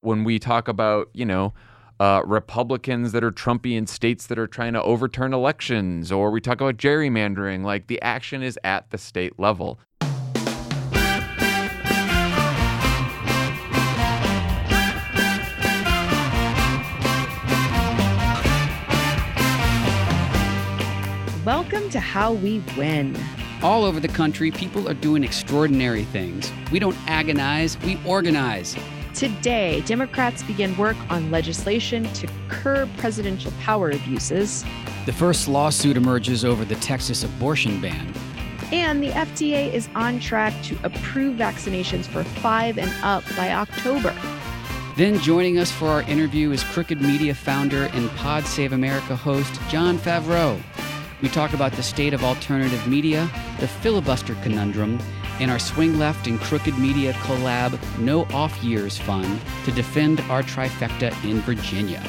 when we talk about, you know, uh, Republicans that are Trumpian states that are trying to overturn elections, or we talk about gerrymandering, like the action is at the state level. Welcome to How We Win. All over the country, people are doing extraordinary things. We don't agonize, we organize. Today, Democrats begin work on legislation to curb presidential power abuses. The first lawsuit emerges over the Texas abortion ban. And the FDA is on track to approve vaccinations for five and up by October. Then joining us for our interview is Crooked Media founder and Pod Save America host Jon Favreau. We talk about the state of alternative media, the filibuster conundrum, and our Swing Left and Crooked Media collab No Off Years Fund to defend our trifecta in Virginia.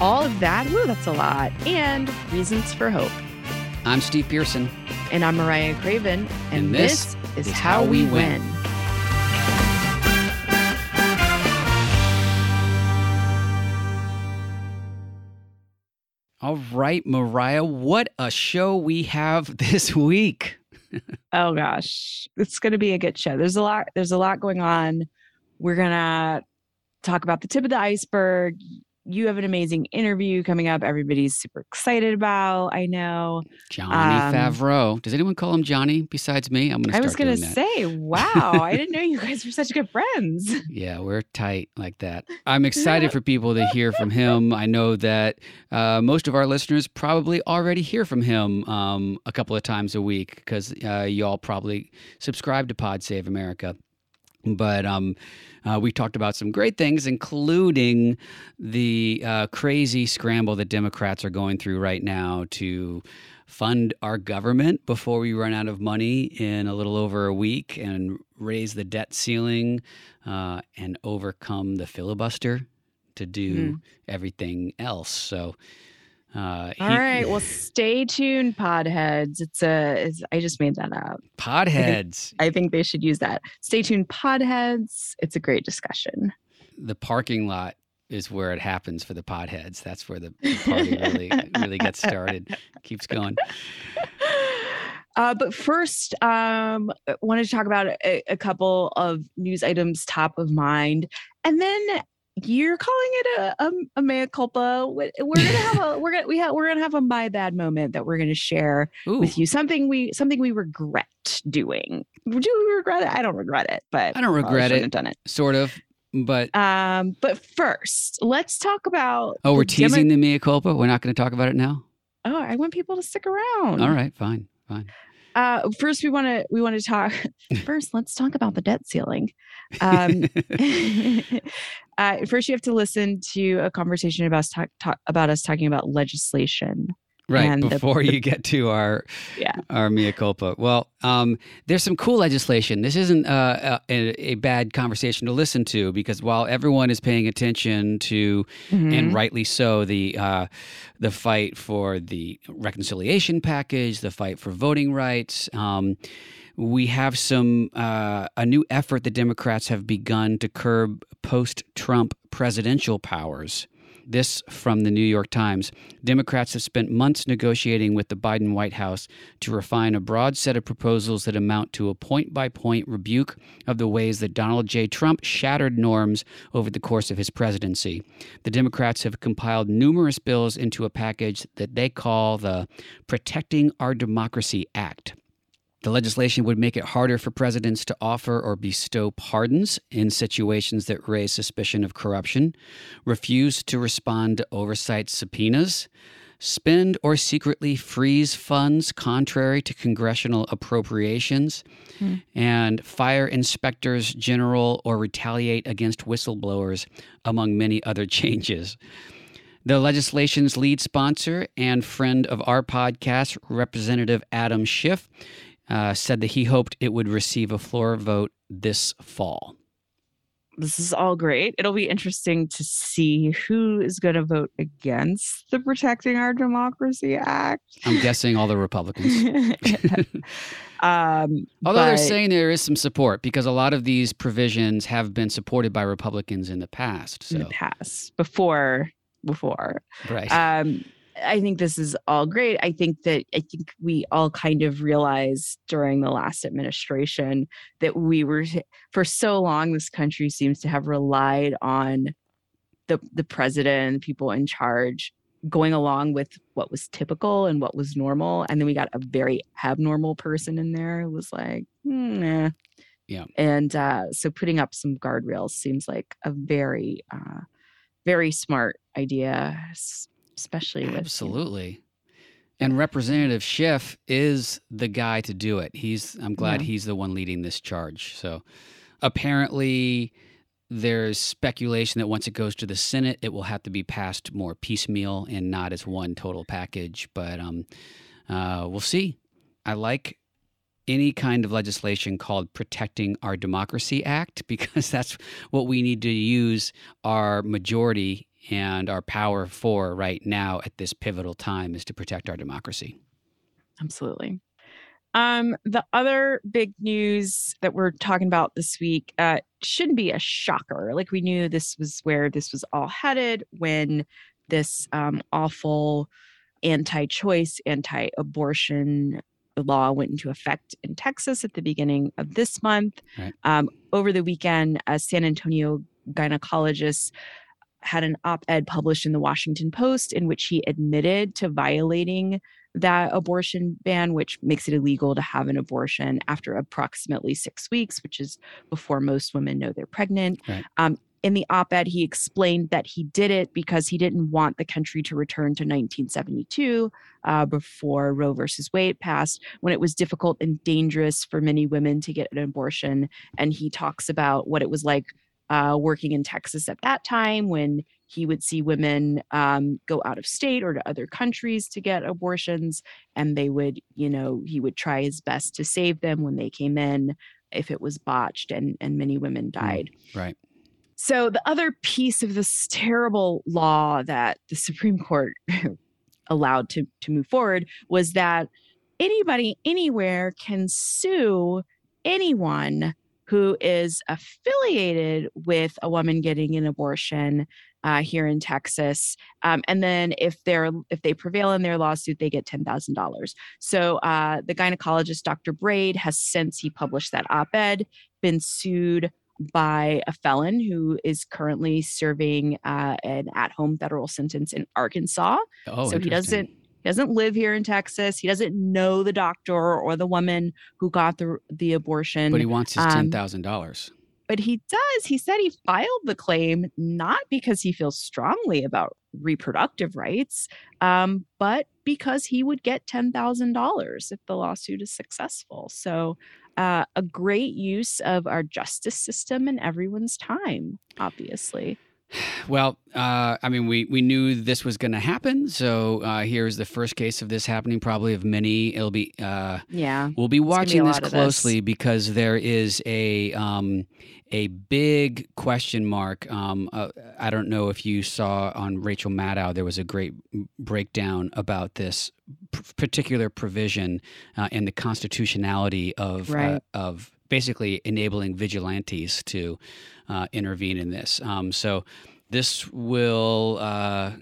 All of that, woo, that's a lot, and reasons for hope. I'm Steve Pearson. And I'm Mariah Craven. And, and this, this, is how, how we win. win. All right, Mariah, what a show we have this week. Oh gosh, it's going to be a good show. There's a lot there's a lot going on. We're going to talk about the tip of the iceberg you have an amazing interview coming up. Everybody's super excited about. I know Johnny um, Favreau. Does anyone call him Johnny besides me? I'm gonna. I was gonna say, wow, I didn't know you guys were such good friends. Yeah, we're tight like that. I'm excited for people to hear from him. I know that uh, most of our listeners probably already hear from him um, a couple of times a week because uh, y'all probably subscribe to Pod Save America. But um, uh, we talked about some great things, including the uh, crazy scramble that Democrats are going through right now to fund our government before we run out of money in a little over a week and raise the debt ceiling uh, and overcome the filibuster to do mm. everything else. So, uh, All he, right. Well, stay tuned, podheads. It's a. It's, I just made that up. Podheads. I think, I think they should use that. Stay tuned, podheads. It's a great discussion. The parking lot is where it happens for the podheads. That's where the party really really gets started. Keeps going. Uh, but first, um, wanted to talk about a, a couple of news items top of mind, and then you're calling it a, a, a mea culpa. We're gonna have a we're gonna we have we're gonna have a my bad moment that we're gonna share Ooh. with you. Something we something we regret doing. Do we regret it? I don't regret it, but I don't regret it. Done it. Sort of. But um, but first, let's talk about. Oh, we're teasing demo- the mea culpa. We're not going to talk about it now. Oh, I want people to stick around. All right, fine, fine. Uh, first, we want to we want to talk. first, let's talk about the debt ceiling. Um, uh, first, you have to listen to a conversation about talk, talk, about us talking about legislation. Right before the, you get to our yeah. our mea culpa. Well, um, there's some cool legislation. This isn't uh, a, a, bad conversation to listen to because while everyone is paying attention to, mm-hmm. and rightly so, the uh, the fight for the reconciliation package, the fight for voting rights. Um, we have some uh, a new effort the Democrats have begun to curb post-Trump presidential powers. This from the New York Times. Democrats have spent months negotiating with the Biden White House to refine a broad set of proposals that amount to a point by point rebuke of the ways that Donald J. Trump shattered norms over the course of his presidency. The Democrats have compiled numerous bills into a package that they call the Protecting Our Democracy Act. The legislation would make it harder for presidents to offer or bestow pardons in situations that raise suspicion of corruption, refuse to respond to oversight subpoenas, spend or secretly freeze funds contrary to congressional appropriations, hmm. and fire inspectors general or retaliate against whistleblowers, among many other changes. The legislation's lead sponsor and friend of our podcast, Representative Adam Schiff, uh, said that he hoped it would receive a floor vote this fall. this is all great. It'll be interesting to see who is going to vote against the Protecting Our Democracy Act. I'm guessing all the Republicans. um, Although but, they're saying there is some support because a lot of these provisions have been supported by Republicans in the past. So. In the past, before, before, right? Um, I think this is all great. I think that I think we all kind of realized during the last administration that we were for so long this country seems to have relied on the the president and the people in charge going along with what was typical and what was normal and then we got a very abnormal person in there who was like hmm, yeah and uh, so putting up some guardrails seems like a very uh, very smart idea especially with absolutely. You know, and Representative Schiff is the guy to do it. He's I'm glad yeah. he's the one leading this charge. So apparently there's speculation that once it goes to the Senate, it will have to be passed more piecemeal and not as one total package. But um, uh, we'll see. I like any kind of legislation called Protecting Our Democracy Act because that's what we need to use our majority and our power for right now at this pivotal time is to protect our democracy. Absolutely. Um, the other big news that we're talking about this week uh, shouldn't be a shocker. Like we knew this was where this was all headed when this um, awful anti-choice, anti-abortion law went into effect in Texas at the beginning of this month. Right. Um, over the weekend, a San Antonio gynecologist had an op ed published in the Washington Post in which he admitted to violating that abortion ban, which makes it illegal to have an abortion after approximately six weeks, which is before most women know they're pregnant. Right. Um, in the op ed, he explained that he did it because he didn't want the country to return to 1972 uh, before Roe versus Wade passed, when it was difficult and dangerous for many women to get an abortion. And he talks about what it was like uh, working in Texas at that time when he would see women um, go out of state or to other countries to get abortions. And they would, you know, he would try his best to save them when they came in if it was botched, and, and many women mm, died. Right. So, the other piece of this terrible law that the Supreme Court allowed to, to move forward was that anybody anywhere can sue anyone who is affiliated with a woman getting an abortion uh, here in Texas. Um, and then if they're if they prevail in their lawsuit, they get ten thousand dollars. So uh, the gynecologist Dr. Braid has since he published that op-ed been sued by a felon who is currently serving uh, an at-home federal sentence in Arkansas. Oh, so he doesn't he doesn't live here in Texas. He doesn't know the doctor or the woman who got the the abortion. But he wants his um, ten thousand dollars. But he does. He said he filed the claim not because he feels strongly about reproductive rights, um, but because he would get ten thousand dollars if the lawsuit is successful. So, uh, a great use of our justice system and everyone's time, obviously. Well, uh, I mean, we, we knew this was going to happen. So uh, here's the first case of this happening, probably of many. It'll be, uh, yeah, we'll be watching be this closely this. because there is a, um, a big question mark. Um, uh, I don't know if you saw on Rachel Maddow, there was a great breakdown about this p- particular provision uh, and the constitutionality of, uh, right. of basically enabling vigilantes to uh, intervene in this. Um, so this will uh,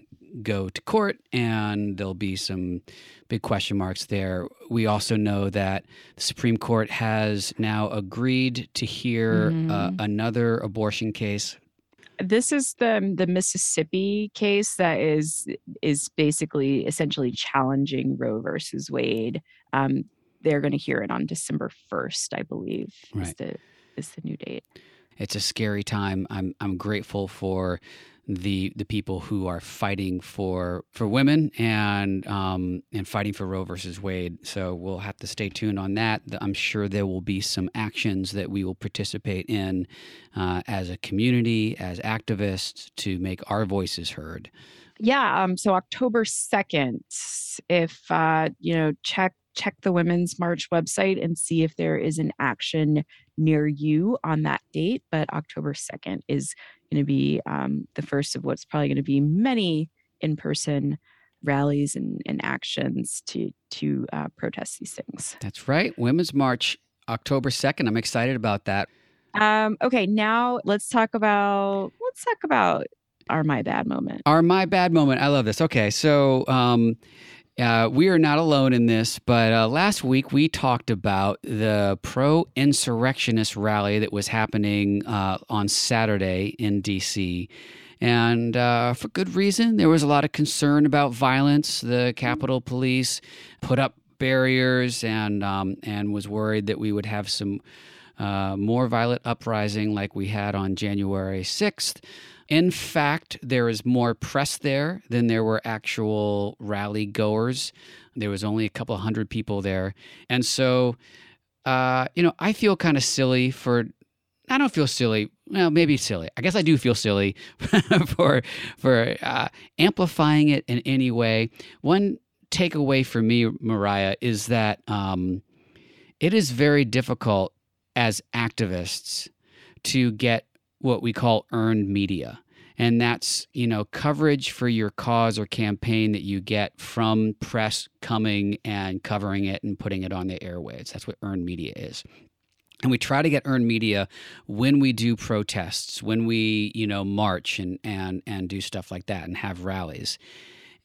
go to court, and there'll be some big question marks there. We also know that the Supreme Court has now agreed to hear uh, mm-hmm. uh, another abortion case. This is the the Mississippi case that is is basically essentially challenging Roe versus Wade. Um, they're going to hear it on December first, I believe. Right. Is the is the new date. It's a scary time. I'm I'm grateful for the the people who are fighting for for women and um, and fighting for Roe versus Wade. So we'll have to stay tuned on that. I'm sure there will be some actions that we will participate in uh, as a community, as activists, to make our voices heard. Yeah. Um, so October second, if uh, you know, check check the Women's March website and see if there is an action near you on that date, but October 2nd is going to be um, the first of what's probably going to be many in person rallies and, and actions to to uh, protest these things. That's right. Women's March, October 2nd. I'm excited about that. Um, okay, now let's talk about let's talk about our my bad moment. Our my bad moment. I love this. Okay, so um, uh, we are not alone in this, but uh, last week we talked about the pro insurrectionist rally that was happening uh, on Saturday in DC. And uh, for good reason, there was a lot of concern about violence. The Capitol Police put up barriers and um, and was worried that we would have some uh, more violent uprising like we had on January 6th. In fact, there is more press there than there were actual rally goers. There was only a couple hundred people there. And so, uh, you know, I feel kind of silly for, I don't feel silly. Well, maybe silly. I guess I do feel silly for for uh, amplifying it in any way. One takeaway for me, Mariah, is that um, it is very difficult as activists to get what we call earned media. And that's, you know, coverage for your cause or campaign that you get from press coming and covering it and putting it on the airwaves. That's what earned media is. And we try to get earned media when we do protests, when we, you know, march and and and do stuff like that and have rallies.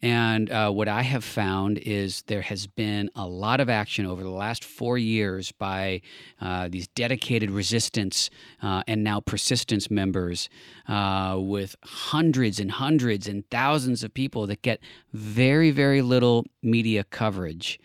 And uh, what I have found is there has been a lot of action over the last four years by uh, these dedicated resistance uh, and now persistence members uh, with hundreds and hundreds and thousands of people that get very, very little media coverage.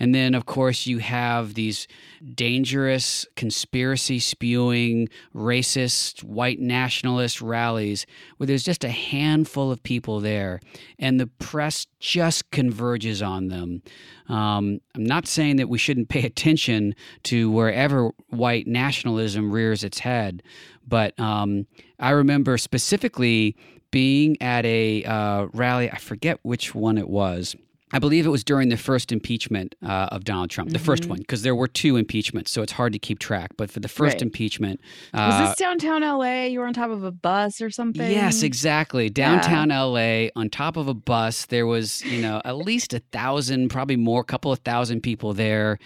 And then, of course, you have these dangerous, conspiracy spewing, racist, white nationalist rallies where there's just a handful of people there, and the press just converges on them. Um, I'm not saying that we shouldn't pay attention to wherever white nationalism rears its head, but um, I remember specifically being at a uh, rally, I forget which one it was I believe it was during the first impeachment uh, of Donald Trump, the mm-hmm. first one, because there were two impeachments, so it's hard to keep track. But for the first right. impeachment, uh, was this downtown LA? You were on top of a bus or something? Yes, exactly. Downtown yeah. LA, on top of a bus, there was you know at least a thousand, probably more, a couple of thousand people there,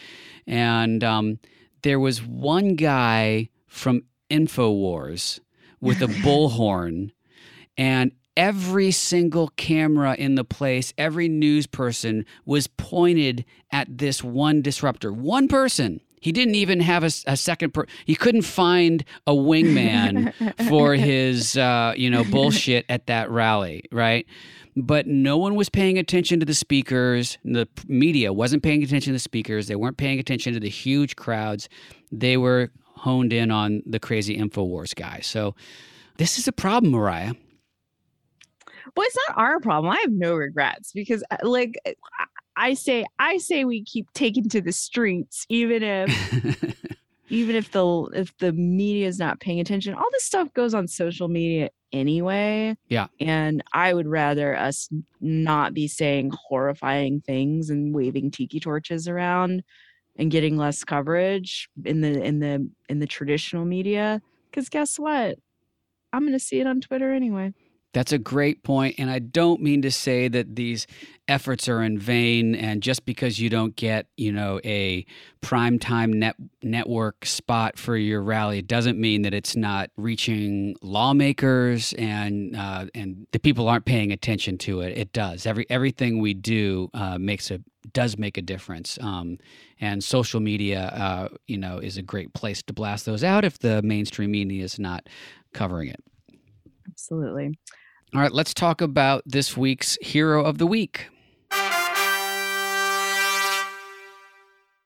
and um, there was one guy from Infowars with a bullhorn, and every single camera in the place, every news person was pointed at this one disruptor. One person. He didn't even have a, a second. Per- he couldn't find a wingman for his, uh, you know, bullshit at that rally, right? But no one was paying attention to the speakers. The media wasn't paying attention to the speakers. They weren't paying attention to the huge crowds. They were honed in on the crazy Infowars guy. So this is a problem, Mariah. Well, it's not our problem. I have no regrets because, uh, like, uh, I say, I say we keep taking to the streets, even if, even if the if the media is not paying attention. All this stuff goes on social media anyway. Yeah, and I would rather us not be saying horrifying things and waving tiki torches around and getting less coverage in the in the in the traditional media. Because guess what? I'm going to see it on Twitter anyway. That's a great point, and I don't mean to say that these efforts are in vain. And just because you don't get, you know, a primetime net network spot for your rally doesn't mean that it's not reaching lawmakers and uh, and the people aren't paying attention to it. It does. Every everything we do uh, makes a does make a difference. Um, and social media, uh, you know, is a great place to blast those out if the mainstream media is not covering it. Absolutely. All right, let's talk about this week's hero of the week.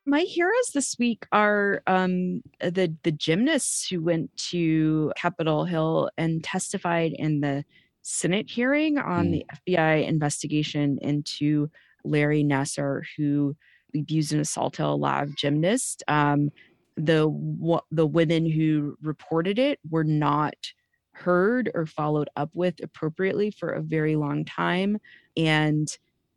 My heroes this week are um, the the gymnasts who went to Capitol Hill and testified in the Senate hearing on mm. the FBI investigation into Larry Nassar, who abused and assaulted a live gymnast. Um, the the women who reported it were not heard or followed up with appropriately for a very long time. And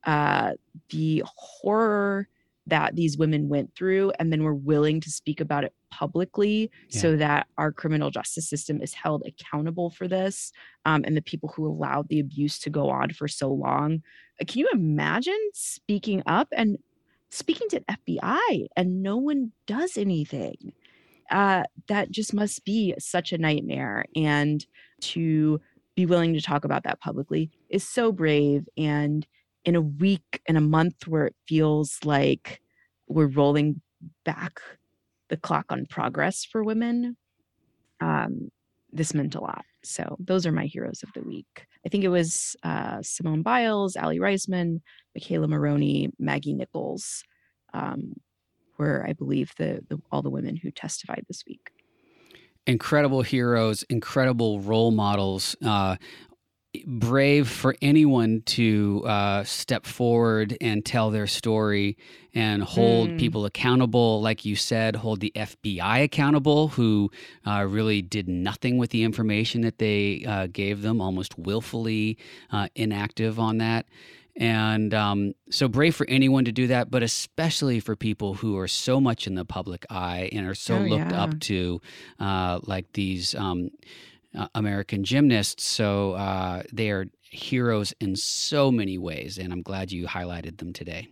uh, the horror that these women went through and then were willing to speak about it publicly yeah. so that our criminal justice system is held accountable for this um, and the people who allowed the abuse to go on for so long. Uh, can you imagine speaking up and speaking to FBI and no one does anything? Uh, that just must be such a nightmare. And to be willing to talk about that publicly is so brave. And in a week, in a month where it feels like we're rolling back the clock on progress for women, um, this meant a lot. So those are my heroes of the week. I think it was uh, Simone Biles, Aly Raisman, McKayla Maroney, Maggie Nichols, um, were I believe the, the all the women who testified this week incredible heroes, incredible role models. Uh, brave for anyone to uh, step forward and tell their story and hold mm. people accountable, like you said, hold the FBI accountable, who uh, really did nothing with the information that they uh, gave them, almost willfully uh, inactive on that. And um, so brave for anyone to do that, but especially for people who are so much in the public eye and are so oh, looked yeah. up to, uh, like these um, uh, American gymnasts. So uh, they are heroes in so many ways, and I'm glad you highlighted them today.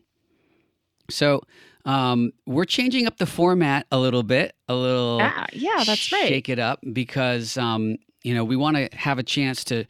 So um, we're changing up the format a little bit, a little. Yeah, yeah, that's right. Shake it up because um, you know we want to have a chance to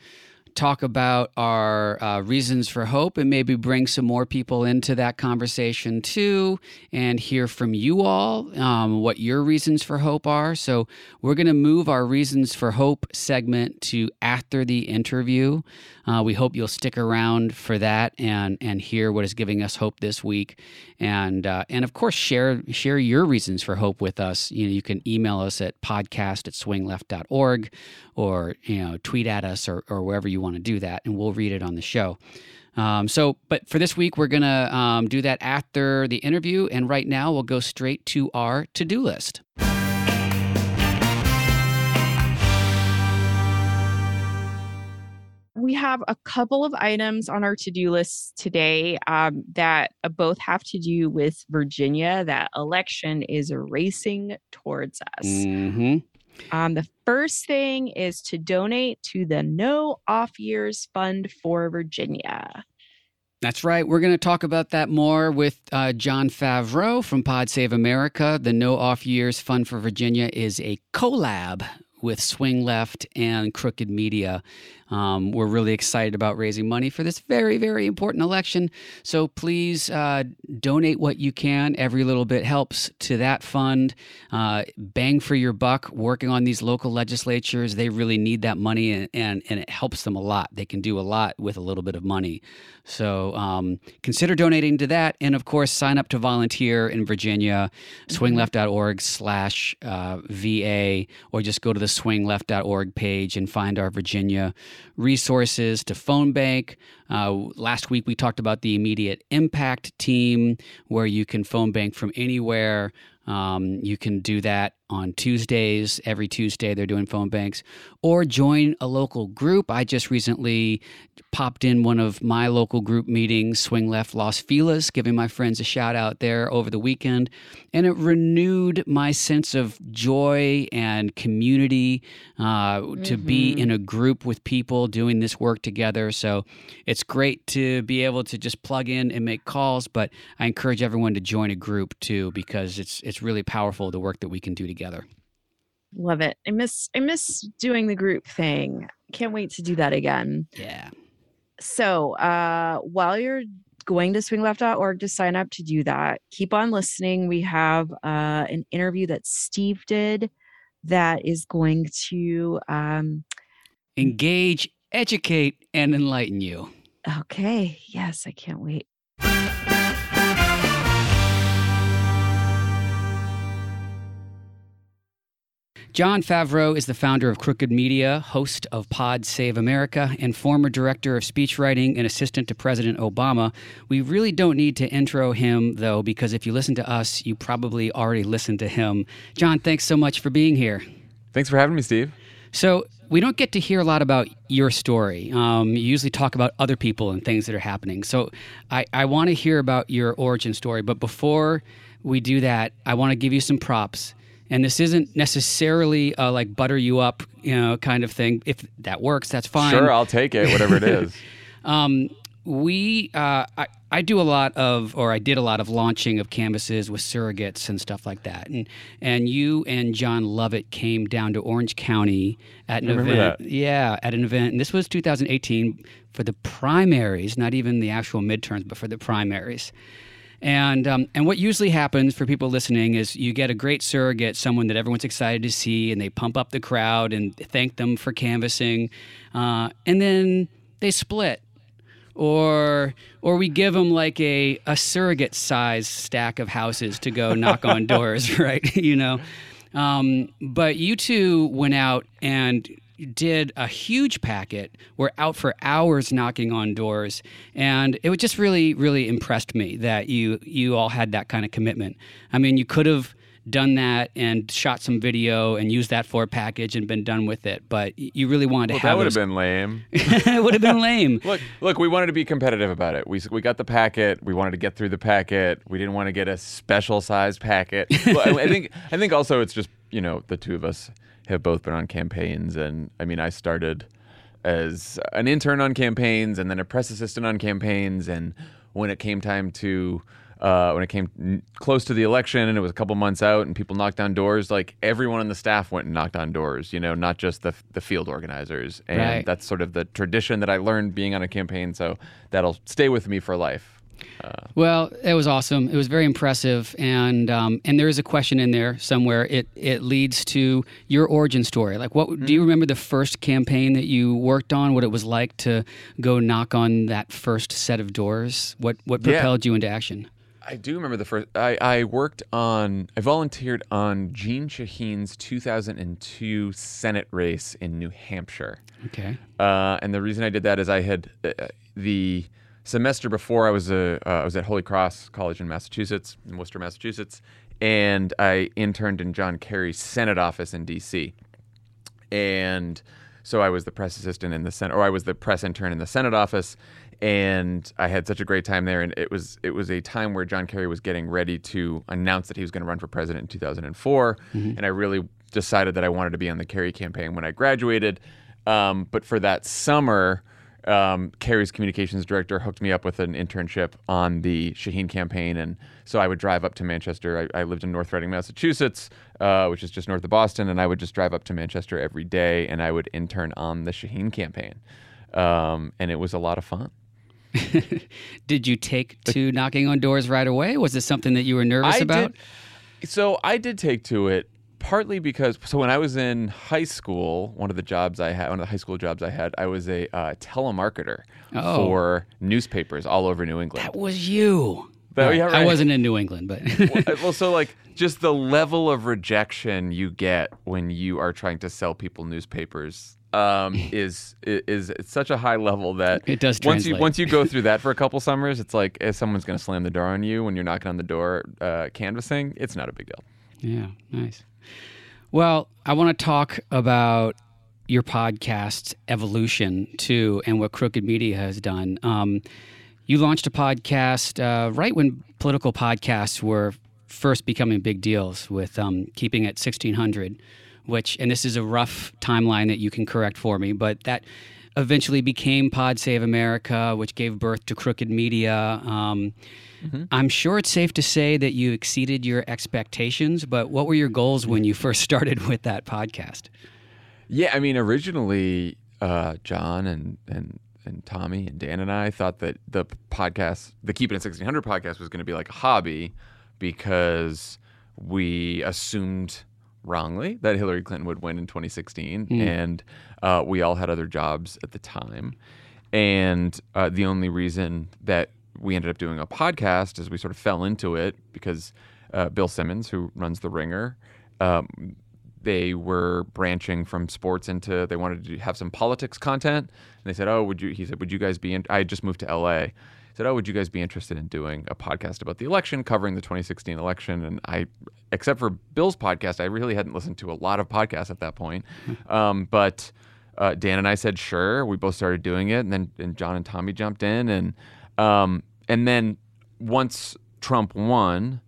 talk about our uh, reasons for hope and maybe bring some more people into that conversation too and hear from you all um, what your reasons for hope are. So, we're going to move our reasons for hope segment to after the interview. Uh, we hope you'll stick around for that and and hear what is giving us hope this week, and uh, and of course share share your reasons for hope with us. You know, you can email us at podcast at swingleft.org, or you know tweet at us or, or wherever you want to do that, and we'll read it on the show. Um, so, but for this week, we're going to um, do that after the interview. And right now, we'll go straight to our to do list. We have a couple of items on our to-do list today um, that uh, both have to do with Virginia. That election is racing towards us. Mm-hmm. Um, the first thing is to donate to the No Off Years Fund for Virginia. That's right. We're going to talk about that more with uh, Jon Favreau from Pod Save America. The No Off Years Fund for Virginia is a collab with Swing Left and Crooked Media. Um, we're really excited about raising money for this very, very important election. So please uh, donate what you can. Every little bit helps to that fund. Uh, bang for your buck working on these local legislatures. They really need that money and, and, and it helps them a lot. They can do a lot with a little bit of money. So um, consider donating to that. And of course, sign up to volunteer in Virginia, mm-hmm. swingleft.org slash uh, VA, or just go to the swingleft.org page and find our Virginia resources to phone bank. Uh, last week we talked about the immediate impact team, where you can phone bank from anywhere. Um, you can do that on Tuesdays. Every Tuesday, they're doing phone banks. Or join a local group. I just recently popped in one of my local group meetings, Swing Left Los Feliz, giving my friends a shout out there over the weekend. And it renewed my sense of joy and community uh, mm-hmm. to be mm-hmm. in a group with people doing this work together. So it's great to be able to just plug in and make calls, but I encourage everyone to join a group too because it's, it's really powerful the work that we can do together together. Love it. I miss I miss doing the group thing. Can't wait to do that again. Yeah. So uh while you're going to swingleft.org to sign up to do that, keep on listening. We have uh an interview that Steve did that is going to um engage, educate, and enlighten you. Okay. Yes, I can't wait. Jon Favreau is the founder of Crooked Media, host of Pod Save America, and former director of speechwriting and assistant to President Obama. We really don't need to intro him, though, because if you listen to us, you probably already listened to him. Jon, thanks so much for being here. Thanks for having me, Steve. So, we don't get to hear a lot about your story. Um, you usually talk about other people and things that are happening. So, I, I want to hear about your origin story. But before we do that, I want to give you some props and this isn't necessarily a, like butter you up, you know, kind of thing. If that works, that's fine. Sure, I'll take it, whatever it is. um, we uh, I, I do a lot of or I did a lot of launching of canvases with surrogates and stuff like that and and you and Jon Lovett came down to Orange County at an event that. yeah at an event and this was 2018 for the primaries not even the actual midterms but for the primaries and um, and what usually happens for people listening is you get a great surrogate, someone that everyone's excited to see, and they pump up the crowd and thank them for canvassing, uh, and then they split or or we give them like a, a surrogate size stack of houses to go knock on doors, right? you know. Um, but you two went out and did a huge packet. We're out for hours knocking on doors, and it just really, really impressed me that you you all had that kind of commitment. I mean, you could have done that and shot some video and used that for a package and been done with it. But you really wanted to well, have that would those... have been lame. it would have been lame. look, look, we wanted to be competitive about it. We we got the packet. We wanted to get through the packet. We didn't want to get a special sized packet. well, I, I think I think also it's just you know the two of us have both been on campaigns, and I mean I started as an intern on campaigns and then a press assistant on campaigns, and when it came time to uh, when it came close to the election and it was a couple months out and people knocked on doors, like everyone on the staff went and knocked on doors, you know, not just the, the field organizers. And right. that's sort of the tradition that I learned being on a campaign. So that'll stay with me for life. Uh, well, it was awesome. It was very impressive, and um, and there is a question in there somewhere. It it leads to your origin story. Like, what mm-hmm. do you remember the first campaign that you worked on? What it was like to go knock on that first set of doors? What what propelled yeah. you into action? I do remember the first. I, I worked on. I volunteered on Jeanne Shaheen's 2002 Senate race in New Hampshire. Okay. Uh, and the reason I did that is I had uh, the semester before I was a uh, I was at Holy Cross College in Massachusetts, in Worcester, Massachusetts, and I interned in John Kerry's Senate office in D.C. And so I was the press assistant in the Senate, or I was the press intern in the Senate office, and I had such a great time there. And it was it was a time where John Kerry was getting ready to announce that he was going to run for president in 2004, mm-hmm. and I really decided that I wanted to be on the Kerry campaign when I graduated. Um, but for that summer, um, Kerry's communications director hooked me up with an internship on the Shaheen campaign, and so I would drive up to Manchester. I, I lived in North Reading, Massachusetts, uh, which is just north of Boston, and I would just drive up to Manchester every day, and I would intern on the Shaheen campaign, um, and it was a lot of fun. did you take to knocking on doors right away? Was it something that you were nervous I about? Did, so I did take to it partly because so when I was in high school, one of the jobs I had, one of the high school jobs I had, I was a uh, telemarketer oh. for newspapers all over New England. That was you. That, yeah, right. I wasn't in New England, but well, well, so like just the level of rejection you get when you are trying to sell people newspapers um, is is it's such a high level that it does once you once you go through that for a couple summers, it's like if someone's going to slam the door on you when you're knocking on the door uh, canvassing, it's not a big deal. Yeah, nice. Well, I want to talk about your podcast's evolution too, and what Crooked Media has done. Um, you launched a podcast uh, right when political podcasts were first becoming big deals with um, keeping at 1600 which, and this is a rough timeline that you can correct for me, but that eventually became Pod Save America, which gave birth to Crooked Media. Um, mm-hmm. I'm sure it's safe to say that you exceeded your expectations, but what were your goals when you first started with that podcast? Yeah, I mean, originally, uh, John and, and and Tommy and Dan and I thought that the podcast, the Keep It at 1600 podcast, was going to be like a hobby because we assumed wrongly that Hillary Clinton would win in 2016, mm. and uh, we all had other jobs at the time. And uh, the only reason that we ended up doing a podcast is we sort of fell into it because uh, Bill Simmons, who runs The Ringer, um, they were branching from sports into they wanted to have some politics content. And they said, "Oh, would you?" He said, "Would you guys be?" In-? I just moved to LA said, "Oh, would you guys be interested in doing a podcast about the election, covering the 2016 election?" And I, except for Bill's podcast, I really hadn't listened to a lot of podcasts at that point. Hmm. Um, but uh, Dan and I said, "Sure." We both started doing it, and then and John and Tommy jumped in, and um, and then once Trump won,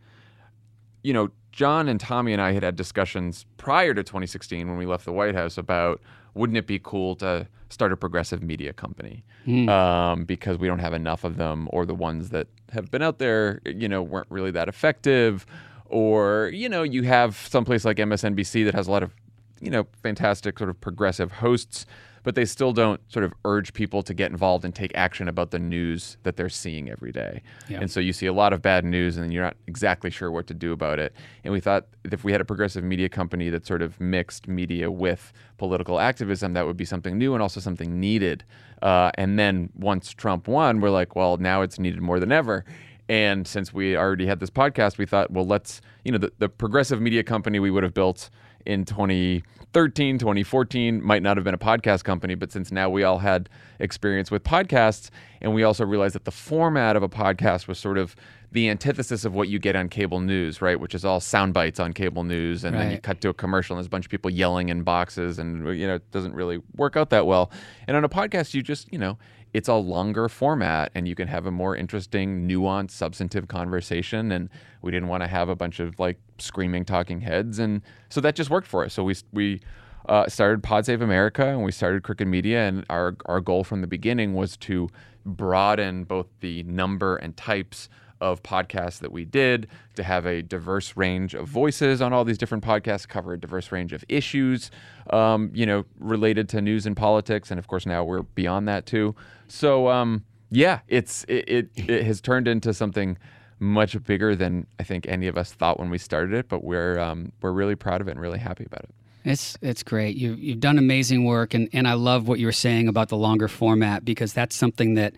you know, John and Tommy and I had had discussions prior to 2016 when we left the White House about wouldn't it be cool to start a progressive media company mm. um, because we don't have enough of them, or the ones that have been out there, you know, weren't really that effective, or you know, you have someplace like MSNBC that has a lot of, you know, fantastic sort of progressive hosts but they still don't sort of urge people to get involved and take action about the news that they're seeing every day. Yeah. And so you see a lot of bad news and you're not exactly sure what to do about it. And we thought if we had a progressive media company that sort of mixed media with political activism, that would be something new and also something needed. Uh, and then once Trump won, we're like, well, now it's needed more than ever. And since we already had this podcast, we thought, well, let's, you know, the, the progressive media company we would have built in 2013, 2014 might not have been a podcast company, but since now we all had experience with podcasts, and we also realized that the format of a podcast was sort of the antithesis of what you get on cable news, right? Which is all sound bites on cable news, and right. then you cut to a commercial, and there's a bunch of people yelling in boxes, and you know it doesn't really work out that well. And on a podcast, you just you know it's a longer format and you can have a more interesting, nuanced, substantive conversation. And we didn't want to have a bunch of like screaming talking heads. And so that just worked for us. So we, we, uh, started Pod Save America and we started Crooked Media. And our, our goal from the beginning was to broaden both the number and types of podcasts that we did to have a diverse range of voices on all these different podcasts, cover a diverse range of issues, um, you know, related to news and politics, and of course now we're beyond that too. So um, yeah, it's it, it, it has turned into something much bigger than I think any of us thought when we started it, but we're um, we're really proud of it and really happy about it. It's it's great. You you've done amazing work, and and I love what you were saying about the longer format because that's something that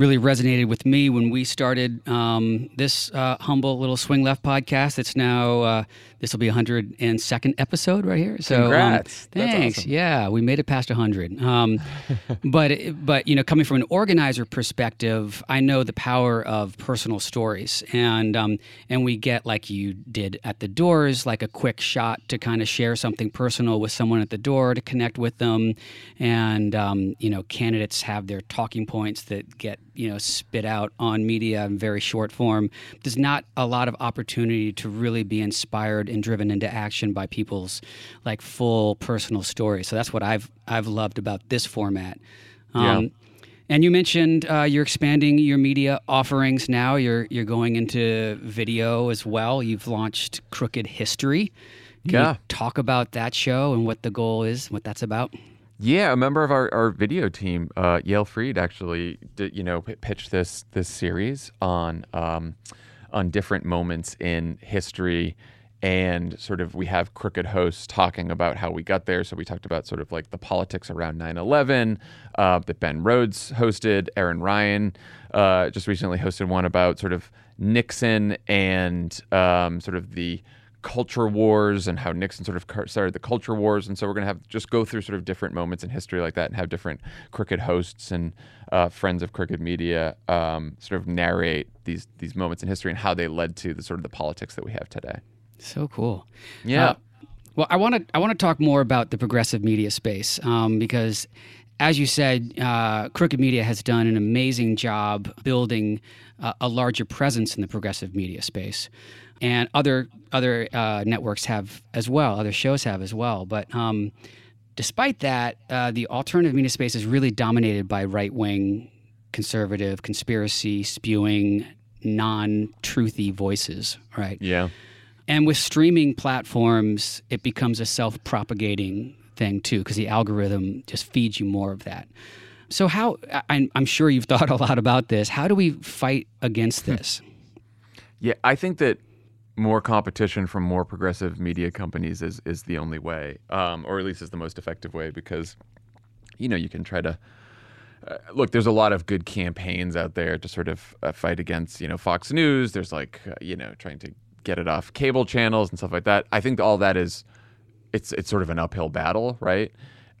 really resonated with me when we started um, this uh, humble little swing left podcast. It's now uh, this will be a hundred and second episode right here. So um, Congrats. Um, thanks. Awesome. Yeah, we made it past hundred. Um, but but you know, coming from an organizer perspective, I know the power of personal stories, and um, and we get like you did at the doors, like a quick shot to kind of share something personal with someone at the door to connect with them, and um, you know, candidates have their talking points that get you know spit out on media in very short form there's not a lot of opportunity to really be inspired and driven into action by people's like full personal stories so that's what i've i've loved about this format um, yeah. And you mentioned uh, you're expanding your media offerings now. You're you're going into video as well. You've launched Crooked History. Can yeah. talk about that show and what the goal is, what that's about. Yeah, a member of our, our video team, uh, Yael Freed, actually, did, you know, p- pitched this this series on um, on different moments in history, and sort of we have crooked hosts talking about how we got there. So we talked about sort of like the politics around 9/11 uh, that Ben Rhodes hosted. Erin Ryan uh, just recently hosted one about sort of Nixon and um, sort of the culture wars and how Nixon sort of started the culture wars. And so we're going to have just go through sort of different moments in history like that and have different crooked hosts and uh, friends of crooked media um, sort of narrate these these moments in history and how they led to the sort of the politics that we have today. So cool. Yeah. Uh, well, I want to I want to talk more about the progressive media space um, because as you said, uh, Crooked Media has done an amazing job building uh, a larger presence in the progressive media space and other other uh, networks have as well. Other shows have as well. But um, despite that, uh, the alternative media space is really dominated by right wing, conservative, conspiracy spewing, non truthy voices. Right. Yeah. And with streaming platforms, it becomes a self propagating thing too, because the algorithm just feeds you more of that. So, how, I'm, I'm sure you've thought a lot about this. How do we fight against this? Yeah, I think that more competition from more progressive media companies is is the only way, um, or at least is the most effective way, because you know you can try to. Uh, look, there's a lot of good campaigns out there to sort of uh, fight against, you know, Fox News. There's like, uh, you know, trying to get it off cable channels and stuff like that. I think all that is, it's it's sort of an uphill battle, right?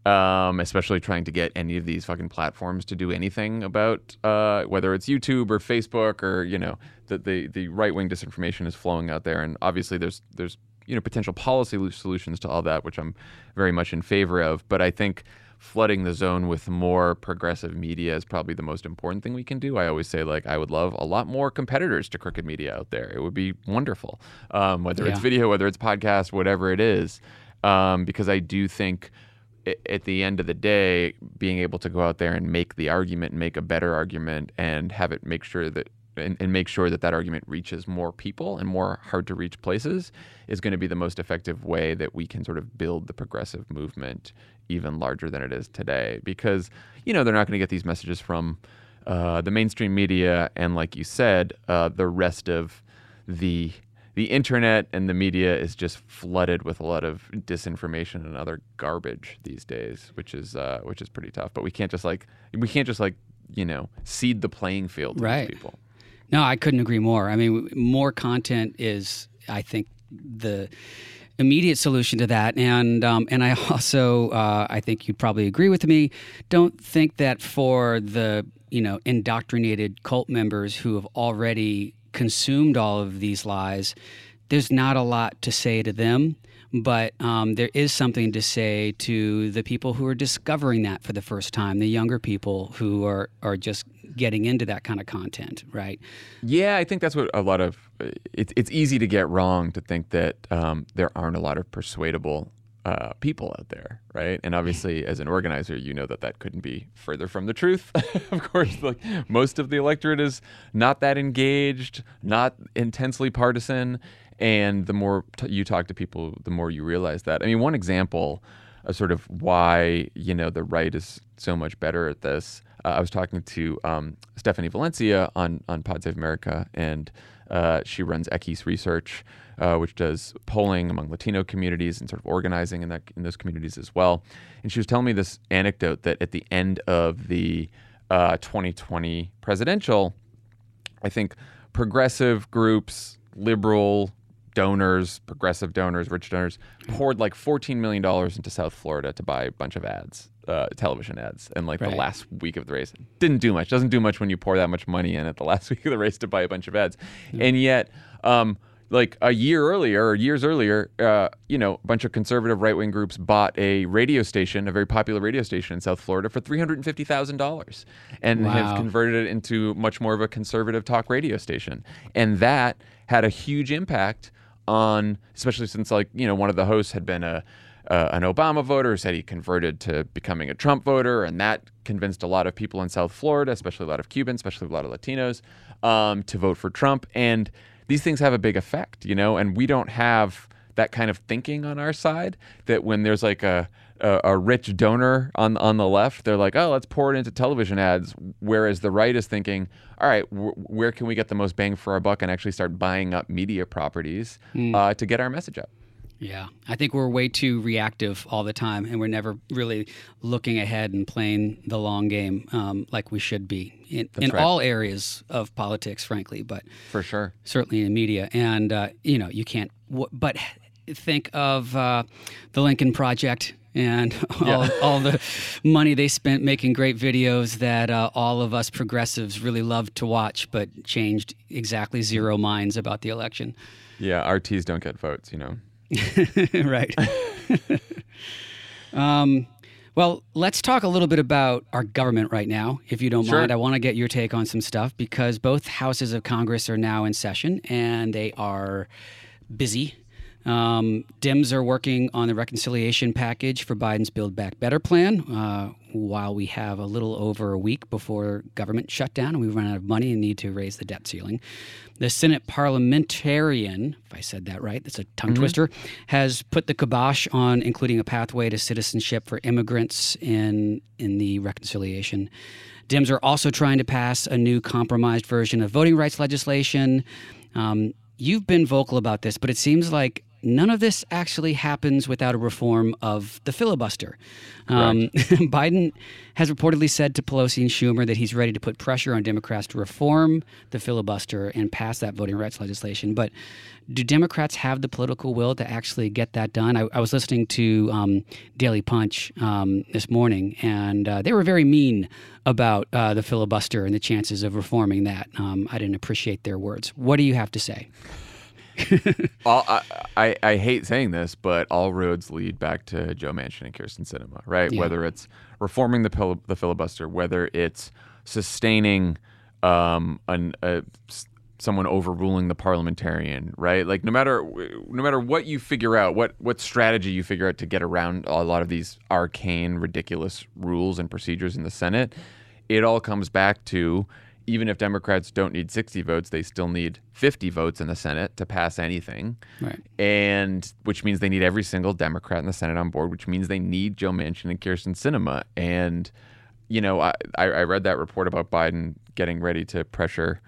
Um, especially trying to get any of these fucking platforms to do anything about uh, whether it's YouTube or Facebook or you know the the, the right wing disinformation is flowing out there, and obviously there's there's you know potential policy solutions to all that, which I'm very much in favor of. But I think flooding the zone with more progressive media is probably the most important thing we can do. I always say, like, I would love a lot more competitors to crooked media out there. It would be wonderful, um, whether yeah. it's video, whether it's podcast, whatever it is, um, because I do think at the end of the day, being able to go out there and make the argument and make a better argument and have it make sure that and, and, make sure that that argument reaches more people and more hard to reach places is going to be the most effective way that we can sort of build the progressive movement even larger than it is today. Because, you know, they're not going to get these messages from uh, the mainstream media and, like you said, uh, the rest of the the internet and the media is just flooded with a lot of disinformation and other garbage these days, which is uh, which is pretty tough. But we can't just like we can't just like you know cede the playing field to right. people. No, I couldn't agree more. I mean, more content is, I think, the immediate solution to that. And um, and I also, uh, I think you'd probably agree with me. Don't think that for the you know indoctrinated cult members who have already consumed all of these lies, there's not a lot to say to them. But um, there is something to say to the people who are discovering that for the first time, the younger people who are, are just getting into that kind of content, right? Yeah, I think that's what a lot of it, it's easy to get wrong to think that um, there aren't a lot of persuadable uh, people out there, right? And obviously, as an organizer, you know that that couldn't be further from the truth. of course, like most of the electorate is not that engaged, not intensely partisan, and the more t- you talk to people, the more you realize that. I mean, one example of sort of why you know the right is so much better at this uh, I was talking to um, Stephanie Valencia on on Pod Save America, and uh, she runs Equis Research, uh, which does polling among Latino communities and sort of organizing in that in those communities as well. And she was telling me this anecdote that at the end of the 2020 uh, presidential, I think progressive groups, liberal donors, progressive donors, rich donors, poured like $14 million into South Florida to buy a bunch of ads uh, television ads in like right. the last week of the race. Didn't do much. Doesn't do much when you pour that much money in at the last week of the race to buy a bunch of ads. And yet, um, like a year earlier or years earlier, uh, you know, a bunch of conservative right wing groups bought a radio station, a very popular radio station in South Florida, for three hundred and fifty thousand dollars, and have converted it into much more of a conservative talk radio station, and that had a huge impact on, especially since like you know one of the hosts had been a uh, an Obama voter said he converted to becoming a Trump voter, and that convinced a lot of people in South Florida, especially a lot of Cubans, especially a lot of Latinos, um, to vote for Trump. And these things have a big effect, you know, and we don't have that kind of thinking on our side that when there's like a, a, a rich donor on on the left, they're like, oh, let's pour it into television ads. Whereas the right is thinking, all right, where can we get the most bang for our buck and actually start buying up media properties mm. uh, to get our message out? Yeah, I think we're way too reactive all the time, and we're never really looking ahead and playing the long game um, like we should be in, in right. all areas of politics, frankly. But for sure, certainly in media, and uh, you know, you can't. W- but think of uh, the Lincoln Project and all, yeah. all, the money they spent making great videos that uh, all of us progressives really loved to watch, but changed exactly zero minds about the election. Yeah, RTs don't get votes, you know. right. um, well, let's talk a little bit about our government right now, if you don't sure. mind. I want to get your take on some stuff because both houses of Congress are now in session and they are busy um, Dems are working on the reconciliation package for Biden's Build Back Better plan. Uh, while we have a little over a week before government shutdown and we run out of money and need to raise the debt ceiling, the Senate parliamentarian, if I said that right, that's a tongue mm-hmm. twister, has put the kibosh on including a pathway to citizenship for immigrants in in the reconciliation. Dems are also trying to pass a new compromised version of voting rights legislation. Um, you've been vocal about this, but it seems like none of this actually happens without a reform of the filibuster. Um, Biden has reportedly said to Pelosi and Schumer that he's ready to put pressure on Democrats to reform the filibuster and pass that voting rights legislation. But do Democrats have the political will to actually get that done? I, I was listening to um, Daily Punch um, this morning, and uh, they were very mean about uh, the filibuster and the chances of reforming that. Um, I didn't appreciate their words. What do you have to say? I, I, I hate saying this, but all roads lead back to Joe Manchin and Kyrsten Sinema, right? Yeah. Whether it's reforming the pil- the filibuster, whether it's sustaining um, an, a, someone overruling the parliamentarian, right? Like no matter no matter what you figure out, what what strategy you figure out to get around a lot of these arcane, ridiculous rules and procedures in the Senate, it all comes back to even if Democrats don't need 60 votes, they still need 50 votes in the Senate to pass anything. Right. And which means they need every single Democrat in the Senate on board, which means they need Joe Manchin and Kyrsten Sinema. And, you know, I, I read that report about Biden getting ready to pressure,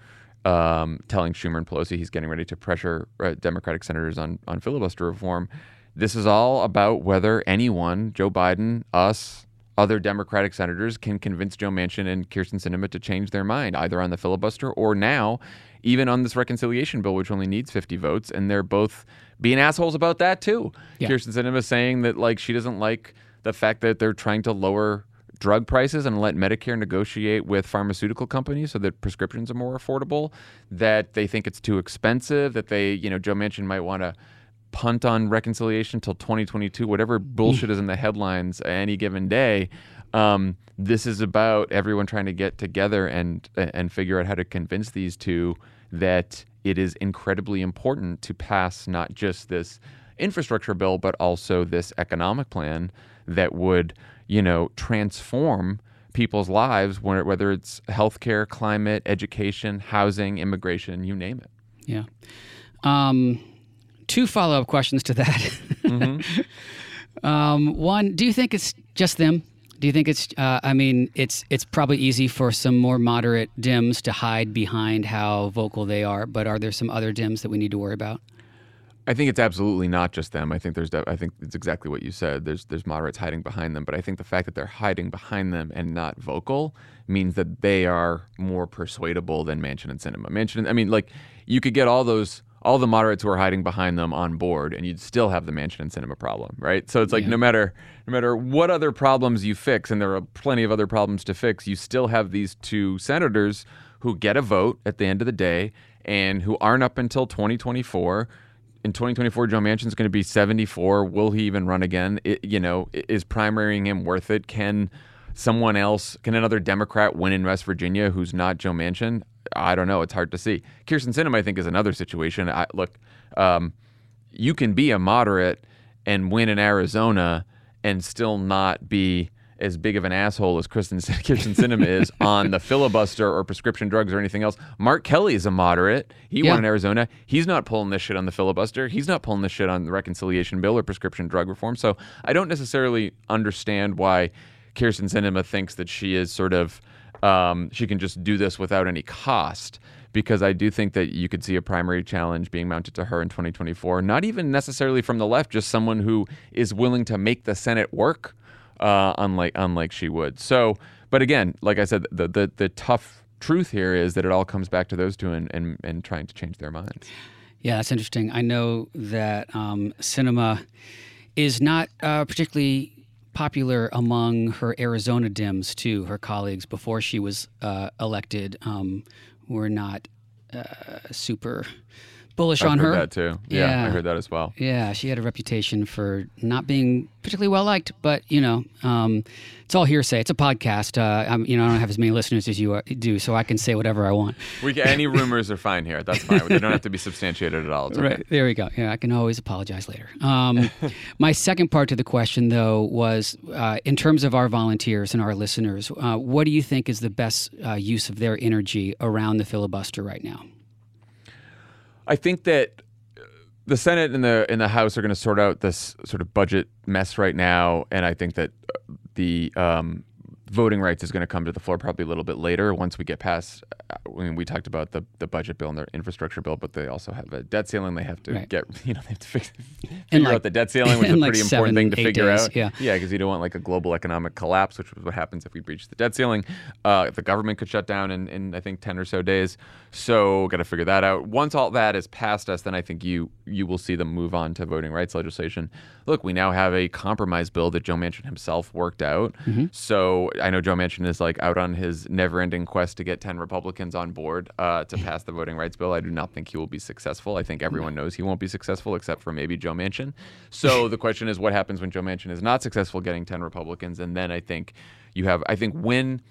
um, telling Schumer and Pelosi he's getting ready to pressure uh, Democratic senators on, on filibuster reform. This is all about whether anyone, Joe Biden, us, other Democratic senators can convince Joe Manchin and Kyrsten Sinema to change their mind, either on the filibuster or now, even on this reconciliation bill, which only needs 50 votes. And they're both being assholes about that too. Yeah. Kyrsten Sinema saying that like she doesn't like the fact that they're trying to lower drug prices and let Medicare negotiate with pharmaceutical companies so that prescriptions are more affordable. That they think it's too expensive. That they, you know, Joe Manchin might want to punt on reconciliation till 2022, whatever bullshit is in the headlines any given day. Um, this is about everyone trying to get together and and figure out how to convince these two that it is incredibly important to pass not just this infrastructure bill, but also this economic plan that would, you know, transform people's lives, whether it's healthcare, climate, education, housing, immigration, you name it. Yeah. Um, two follow up questions to that. Mm-hmm. um, one, do you think it's just them? Do you think it's? Uh, I mean, it's it's probably easy for some more moderate Dems to hide behind how vocal they are, but are there some other Dems that we need to worry about? I think it's absolutely not just them. I think there's I think it's exactly what you said. There's there's moderates hiding behind them, but I think the fact that they're hiding behind them and not vocal means that they are more persuadable than Manchin and Sinema. Manchin. I mean, like you could get all those all the moderates who are hiding behind them on board, and you'd still have the Manchin and Sinema problem, right? So it's like yeah. no matter no matter what other problems you fix, and there are plenty of other problems to fix, you still have these two senators who get a vote at the end of the day and who aren't up until 2024 in 2024, Joe Manchin's going to be 74. Will he even run again? It, you know, is primarying him worth it? Can someone else, can another Democrat win in West Virginia who's not Joe Manchin? I don't know. It's hard to see. Kyrsten Sinema, I think, is another situation. I, look, um, you can be a moderate and win in Arizona and still not be as big of an asshole as Kristen Kyrsten Sinema is on the filibuster or prescription drugs or anything else. Mark Kelly is a moderate. He yeah. won in Arizona. He's not pulling this shit on the filibuster. He's not pulling this shit on the reconciliation bill or prescription drug reform. So I don't necessarily understand why Kyrsten Sinema thinks that she is sort of um, she can just do this without any cost because I do think that you could see a primary challenge being mounted to her in 2024. Not even necessarily from the left, just someone who is willing to make the Senate work, uh, unlike unlike she would. So, but again, like I said, the the, the tough truth here is that it all comes back to those two and and, and trying to change their minds. Yeah, that's interesting. I know that um, Sinema is not uh, particularly popular among her Arizona Dems too. Her colleagues before she was uh, elected um, were not uh, super bullish I've on her. That too. Yeah, yeah, I heard that as well. Yeah, she had a reputation for not being particularly well liked, but you know, um, it's all hearsay. It's a podcast. Uh, I'm, you know, I don't have as many listeners as you do, so I can say whatever I want. We can, any rumors are fine here. That's fine. They don't have to be substantiated at all. Okay. Right there we go. Yeah, I can always apologize later. Um, my second part to the question, though, was uh, in terms of our volunteers and our listeners, uh, what do you think is the best uh, use of their energy around the filibuster right now? I think that the Senate and the in the House are going to sort out this sort of budget mess right now, and I think that uh, the um, voting rights is going to come to the floor probably a little bit later once we get past. Uh, I mean, we talked about the, the budget bill and the infrastructure bill, but they also have a debt ceiling. They have to right. get you know they have to fix, figure like, out the debt ceiling, which is a pretty like important thing to figure days, out. Yeah, yeah, because you don't want like a global economic collapse, which is what happens if we breach the debt ceiling. Uh, the government could shut down in, in I think ten or so days. So got to figure that out. Once all that is past us, then I think you you will see them move on to voting rights legislation. Look, we now have a compromise bill that Joe Manchin himself worked out. Mm-hmm. So I know Joe Manchin is like out on his never-ending quest to get ten Republicans on board uh, to pass the voting rights bill. I do not think he will be successful. I think everyone knows he won't be successful, except for maybe Joe Manchin. So the question is, what happens when Joe Manchin is not successful getting ten Republicans? And then I think you have. I think when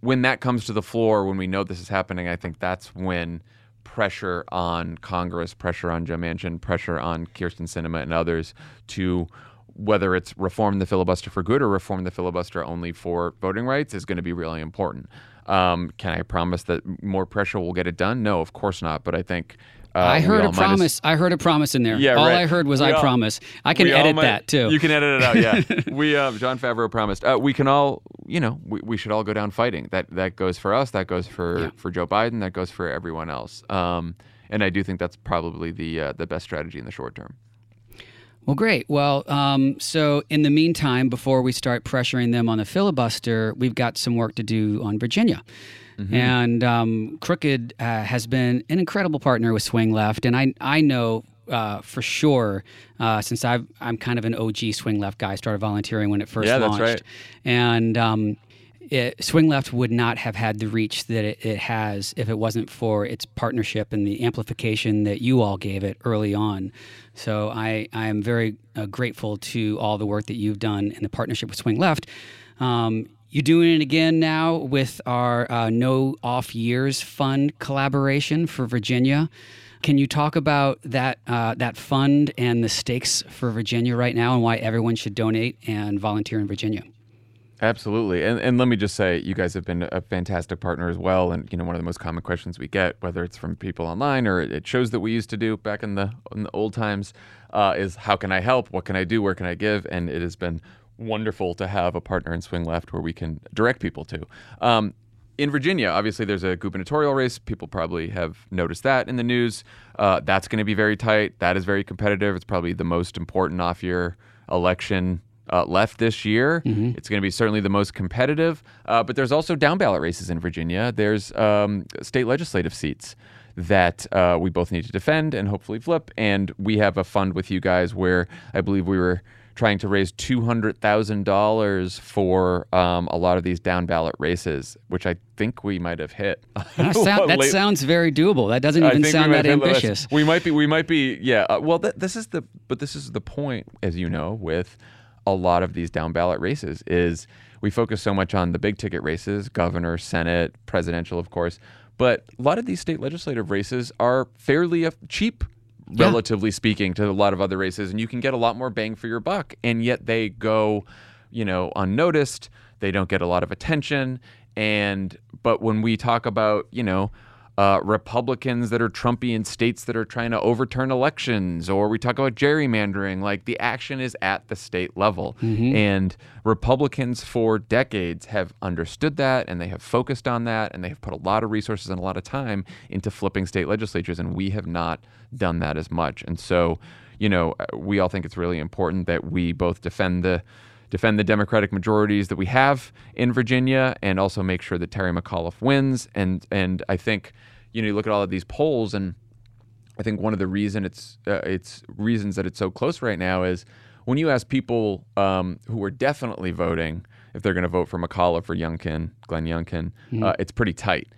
when that comes to the floor, when we know this is happening, I think that's when pressure on Congress, pressure on Joe Manchin, pressure on Kyrsten Sinema and others to whether it's reform the filibuster for good or reform the filibuster only for voting rights is going to be really important. Um, can I promise that more pressure will get it done? No, of course not. But I think uh, I heard a promise. Minus... I heard a promise in there. Yeah, all right. I heard was we I all, promise. I can edit might, that too. You can edit it out. Yeah, we uh, Jon Favreau promised. Uh, we can all, you know, we, we should all go down fighting. That that goes for us. That goes for yeah. for Joe Biden. That goes for everyone else. Um, and I do think that's probably the uh, the best strategy in the short term. Well, great. Well, um, so in the meantime, before we start pressuring them on the filibuster, we've got some work to do on Virginia. Mm-hmm. And um, Crooked uh, has been an incredible partner with Swing Left, and I I know uh, for sure uh, since i am kind of an OG Swing Left guy. Started volunteering when it first yeah, launched, that's right. and um, it, Swing Left would not have had the reach that it, it, has if it wasn't for its partnership and the amplification that you all gave it early on. So I, I am very uh, grateful to all the work that you've done in the partnership with Swing Left. Um, you're doing it again now with our uh, No Off Years Fund collaboration for Virginia. Can you talk about that uh, that fund and the stakes for Virginia right now, and why everyone should donate and volunteer in Virginia? Absolutely. And, and let me just say, you guys have been a fantastic partner as well. And, you know, one of the most common questions we get, whether it's from people online or it shows that we used to do back in the, in the old times, uh, is how can I help? What can I do? Where can I give? And it has been wonderful to have a partner in Swing Left where we can direct people to. Um, in Virginia, obviously, there's a gubernatorial race. People probably have noticed that in the news. Uh, that's going to be very tight. That is very competitive. It's probably the most important off year election uh, left this year. Mm-hmm. It's going to be certainly the most competitive. Uh, but there's also down ballot races in Virginia. There's um, state legislative seats that uh, we both need to defend and hopefully flip. And we have a fund with you guys where I believe we were trying to raise $200,000 for um, a lot of these down ballot races, which I think we might have hit. that, sound, that sounds very doable. That doesn't even sound that ambitious. We might be, we might be, yeah. Uh, well, th- this is the, but this is the point, as you know, with a lot of these down ballot races is we focus so much on the big ticket races, governor, senate, presidential, of course, but a lot of these state legislative races are fairly uh, cheap yeah. relatively speaking to a lot of other races and you can get a lot more bang for your buck and yet they go you know unnoticed they don't get a lot of attention and but when we talk about you know uh, Republicans that are Trumpian states that are trying to overturn elections, or we talk about gerrymandering. Like the action is at the state level. Mm-hmm. And Republicans for decades have understood that and they have focused on that and they have put a lot of resources and a lot of time into flipping state legislatures. And we have not done that as much. And so, you know, we all think it's really important that we both defend the defend the Democratic majorities that we have in Virginia and also make sure that Terry McAuliffe wins. And and I think you know you look at all of these polls and I think one of the reason it's uh, it's reasons that it's so close right now is when you ask people um, who are definitely voting if they're going to vote for McAuliffe or Youngkin, Glenn Youngkin, mm-hmm. uh, it's pretty tight.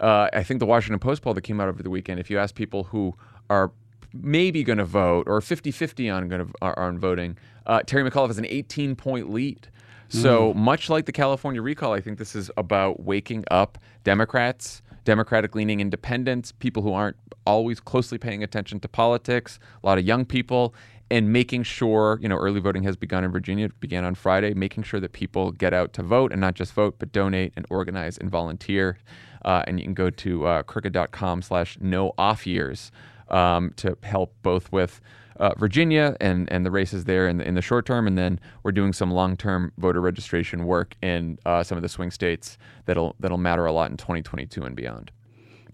Uh, I think the Washington Post poll that came out over the weekend, if you ask people who are maybe going to vote or 50-50 on going to on voting, uh, Terry McAuliffe has an 18 point lead. So mm. much like the California recall, I think this is about waking up Democrats, Democratic leaning independents, people who aren't always closely paying attention to politics, a lot of young people, and making sure, you know, early voting has begun in Virginia, it began on Friday, making sure that people get out to vote and not just vote, but donate and organize and volunteer. Uh, and you can go to uh, crooked.com slash no off years um, to help both with uh, Virginia and, and the races there in the, in the short term, and then we're doing some long term voter registration work in uh, some of the swing states that'll that'll matter a lot in 2022 and beyond.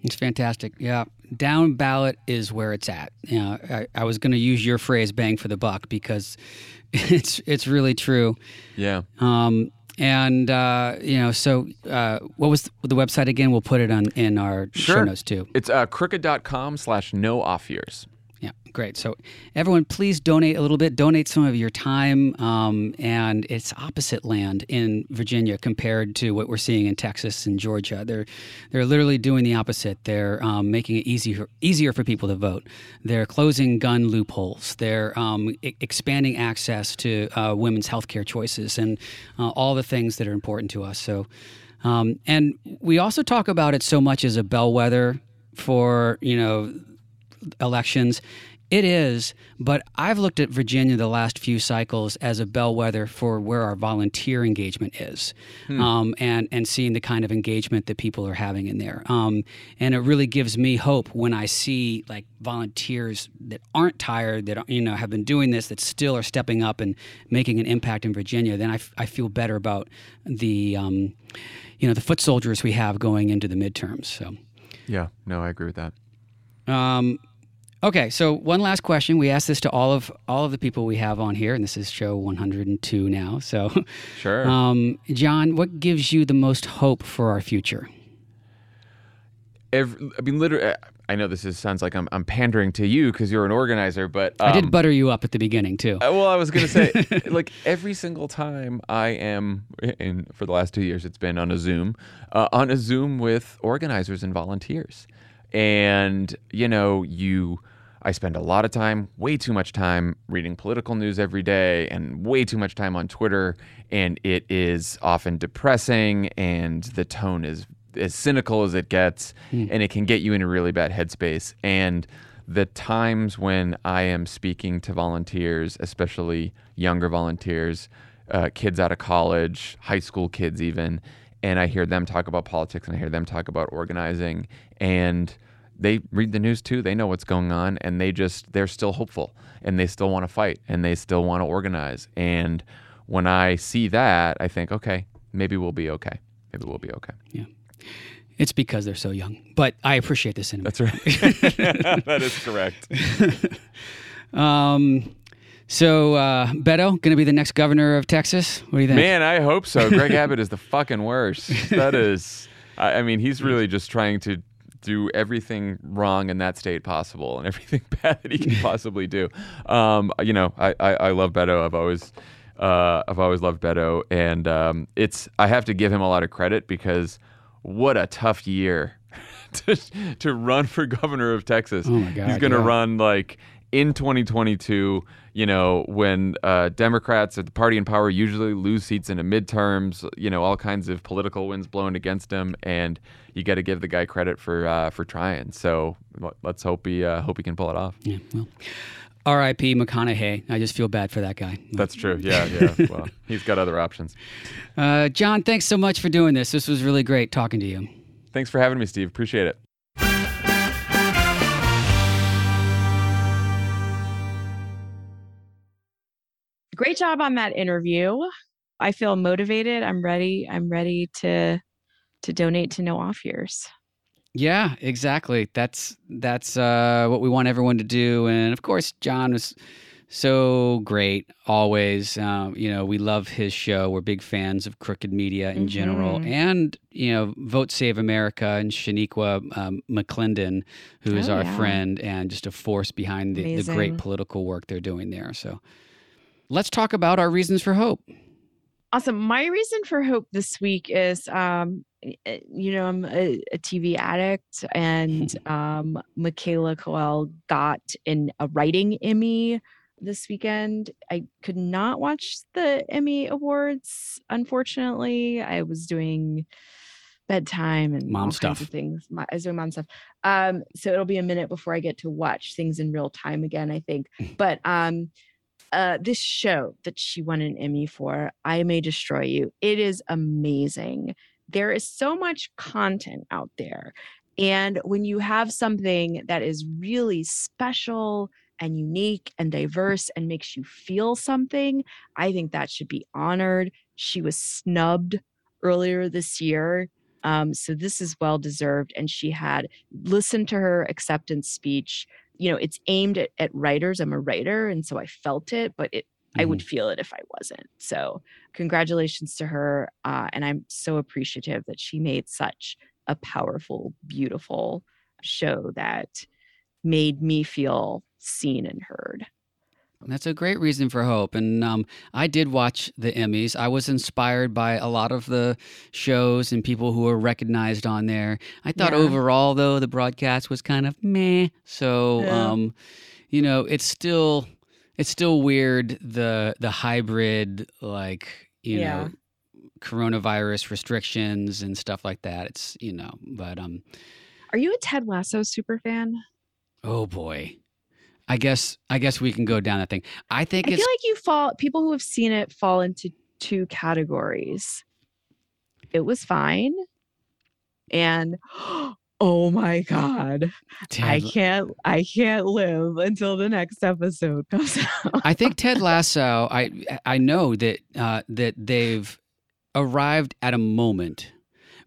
It's fantastic. Yeah, down ballot is where it's at. You know, I, I was going to use your phrase "bang for the buck" because it's it's really true. Yeah. Um, and uh, you know, so uh, what was the website again? We'll put it on in our sure. show notes too. It's uh, crooked.com slash no off years. Yeah, great. So, everyone, please donate a little bit. Donate some of your time. Um, and it's opposite land in Virginia compared to what we're seeing in Texas and Georgia. They're they're literally doing the opposite. They're um, making it easier easier for people to vote. They're closing gun loopholes. They're um, I- expanding access to uh, women's health care choices and uh, all the things that are important to us. So. Um, and we also talk about it so much as a bellwether for you know elections. It is, but I've looked at Virginia the last few cycles as a bellwether for where our volunteer engagement is, hmm. um, and and seeing the kind of engagement that people are having in there. Um, and it really gives me hope when I see like volunteers that aren't tired, that you know have been doing this, that still are stepping up and making an impact in Virginia. Then I, f- I feel better about the um, you know the foot soldiers we have going into the midterms. So yeah, no, I agree with that. Um, Okay, so one last question. We ask this to all of all of the people we have on here, and this is show 102 now. So, sure. Um, Jon, what gives you the most hope for our future? Every, I mean, literally, I know this is, sounds like I'm, I'm pandering to you because you're an organizer, but um, I did um, butter you up at the beginning too. Uh, well, I was going to say, like every single time I am, in for the last two years, it's been on a Zoom, uh, on a Zoom with organizers and volunteers and you know you I spend a lot of time, way too much time reading political news every day and way too much time on Twitter. And it is often depressing and the tone is as cynical as it gets. Mm. and it can get you in a really bad headspace. And the times when I am speaking to volunteers, especially younger volunteers, uh, kids out of college, high school kids even, and I hear them talk about politics and I hear them talk about organizing and they read the news too. They know what's going on and they just they're still hopeful and they still want to fight and they still want to organize. And when I see that, I think, okay, maybe we'll be okay. Maybe we'll be okay. Yeah. It's because they're so young. But I appreciate this sentiment. That's right. that is correct. um so, uh, Beto, going to be the next governor of Texas? What do you think? Man, I hope so. Greg Abbott is the fucking worst. That is, I, I mean, he's really just trying to do everything wrong in that state possible and everything bad that he can possibly do. Um, you know, I, I, I, love Beto. I've always uh, I've always loved Beto, and um, it's I have to give him a lot of credit because what a tough year to, to run for governor of Texas. Oh my God, He's going to yeah. run like in 2022, you know, when uh, Democrats at the party in power usually lose seats in the midterms, you know, all kinds of political winds blowing against him, and you got to give the guy credit for uh, for trying. So let's hope he uh, hope he can pull it off. Yeah. Well. R.I.P. McConaughey. I just feel bad for that guy. That's true. Yeah, yeah. well, he's got other options. Uh, Jon, thanks so much for doing this. This was really great talking to you. Thanks for having me, Steve. Appreciate it. Great job on that interview. I feel motivated. I'm ready. I'm ready to to donate to no off years. Yeah, exactly. That's that's uh, what we want everyone to do. And of course, Jon was so great always. Um, you know, we love his show. We're big fans of Crooked Media in mm-hmm. general, and you know, Vote Save America and Shaniqua um, McClendon, who is oh, our yeah. friend and just a force behind the, the great political work they're doing there. So let's talk about our reasons for hope. Awesome. My reason for hope this week is, um, you know, I'm a, a TV addict, and um, Michaela Coel got in a writing Emmy this weekend. I could not watch the Emmy Awards, unfortunately. I was doing bedtime and mom stuff things. My, I was doing mom stuff. Um, so it'll be a minute before I get to watch things in real time again, I think. But um, uh, this show that she won an Emmy for, I May Destroy You, it is amazing. There is so much content out there. And when you have something that is really special and unique and diverse and makes you feel something, I think that should be honored. She was snubbed earlier this year. Um, so this is well deserved. And she had listened to her acceptance speech you know it's aimed at, at writers i'm a writer and so i felt it but it mm-hmm. i would mm-hmm. feel it if i wasn't so congratulations to her uh, and i'm so appreciative that she made such a powerful beautiful show that made me feel seen and heard. That's a great reason for hope. And um, I did watch the Emmys. I was inspired by a lot of the shows and people who were recognized on there. I thought yeah. overall, though, the broadcast was kind of meh. So, yeah. um, you know, it's still it's still weird the the hybrid like you yeah. know coronavirus restrictions and stuff like that. It's you know, but um, are you a Ted Lasso super fan? Oh boy. I guess I guess we can go down that thing. I think I feel like you fall people who have seen it fall into two categories. It was fine. And oh my god. Ted, I can't I can't live until the next episode comes out. I think Ted Lasso, I I know that uh, that they've arrived at a moment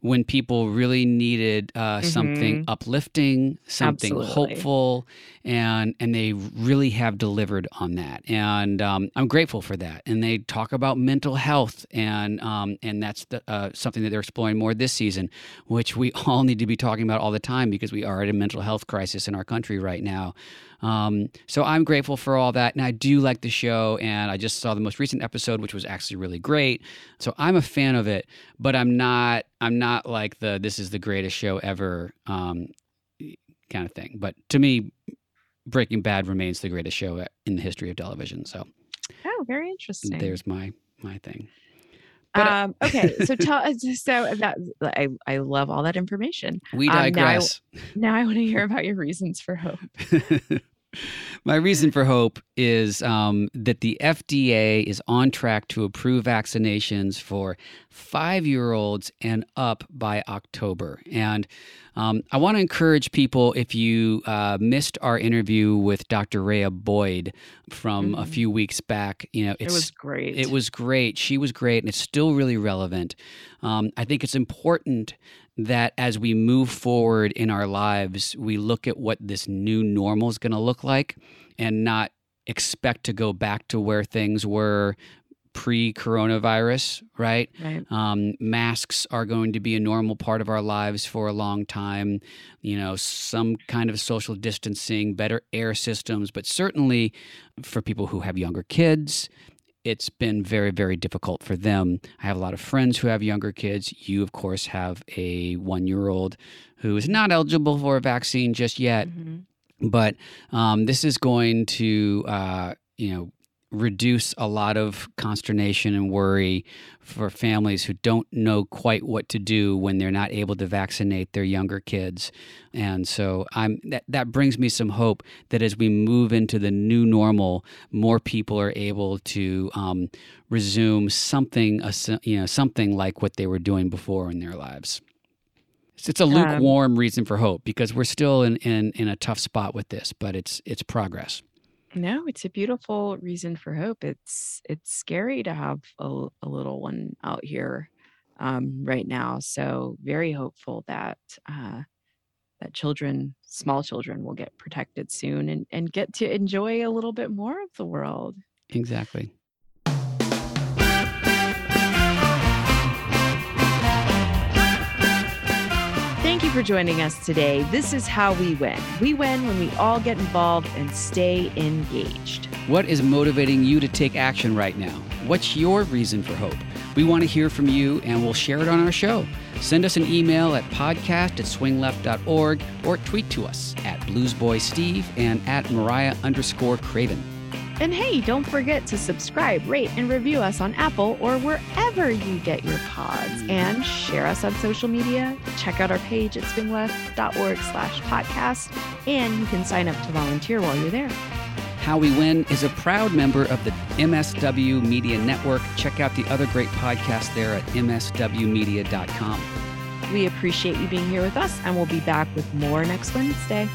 when people really needed uh, mm-hmm. something uplifting, something Absolutely. hopeful, and and they really have delivered on that. And um, I'm grateful for that. And they talk about mental health, and um, and that's the, uh, something that they're exploring more this season, which we all need to be talking about all the time because we are at a mental health crisis in our country right now. Um, so I'm grateful for all that, and I do like the show. And I just saw the most recent episode, which was actually really great. So I'm a fan of it, but I'm not. I'm not like the this is the greatest show ever um, kind of thing. But to me, Breaking Bad remains the greatest show in the history of television. So, oh, very interesting. There's my my thing. But, uh, um, okay, so tell so that I I love all that information. We digress. Um, now, I, now I want to hear about your reasons for hope. My reason for hope is um, that the FDA is on track to approve vaccinations for five year olds and up by October. And um, I want to encourage people if you uh, missed our interview with Dr. Rhea Boyd from mm-hmm. a few weeks back, you know, it was great. It was great. She was great, and it's still really relevant. Um, I think it's important that as we move forward in our lives, we look at what this new normal is going to look like and not expect to go back to where things were pre coronavirus, right? right. Um, masks are going to be a normal part of our lives for a long time. You know, some kind of social distancing, better air systems, but certainly for people who have younger kids, it's been very, very difficult for them. I have a lot of friends who have younger kids. You, of course, have a one year old who is not eligible for a vaccine just yet. Mm-hmm. But um, this is going to, uh, you know, reduce a lot of consternation and worry for families who don't know quite what to do when they're not able to vaccinate their younger kids. And so I'm that, that brings me some hope that as we move into the new normal, more people are able to um, resume something, you know, something like what they were doing before in their lives. It's a lukewarm um, reason for hope because we're still in, in, in a tough spot with this, but it's it's progress. No, it's a beautiful reason for hope. It's it's scary to have a, a little one out here um, right now. So very hopeful that uh, that children, small children, will get protected soon and and get to enjoy a little bit more of the world. Exactly. You for joining us today. This is how we win. We win when we all get involved and stay engaged. What is motivating you to take action right now? What's your reason for hope? We want to hear from you and we'll share it on our show. Send us an email at podcast at swingleft.org or tweet to us at bluesboysteve and at mariah underscore craven. And hey, don't forget to subscribe, rate, and review us on Apple or wherever you get your pods. And share us on social media. Check out our page at swingleft.org slash podcast. And you can sign up to volunteer while you're there. How We Win is a proud member of the MSW Media Network. Check out the other great podcasts there at mswmedia.com. We appreciate you being here with us, and we'll be back with more next Wednesday.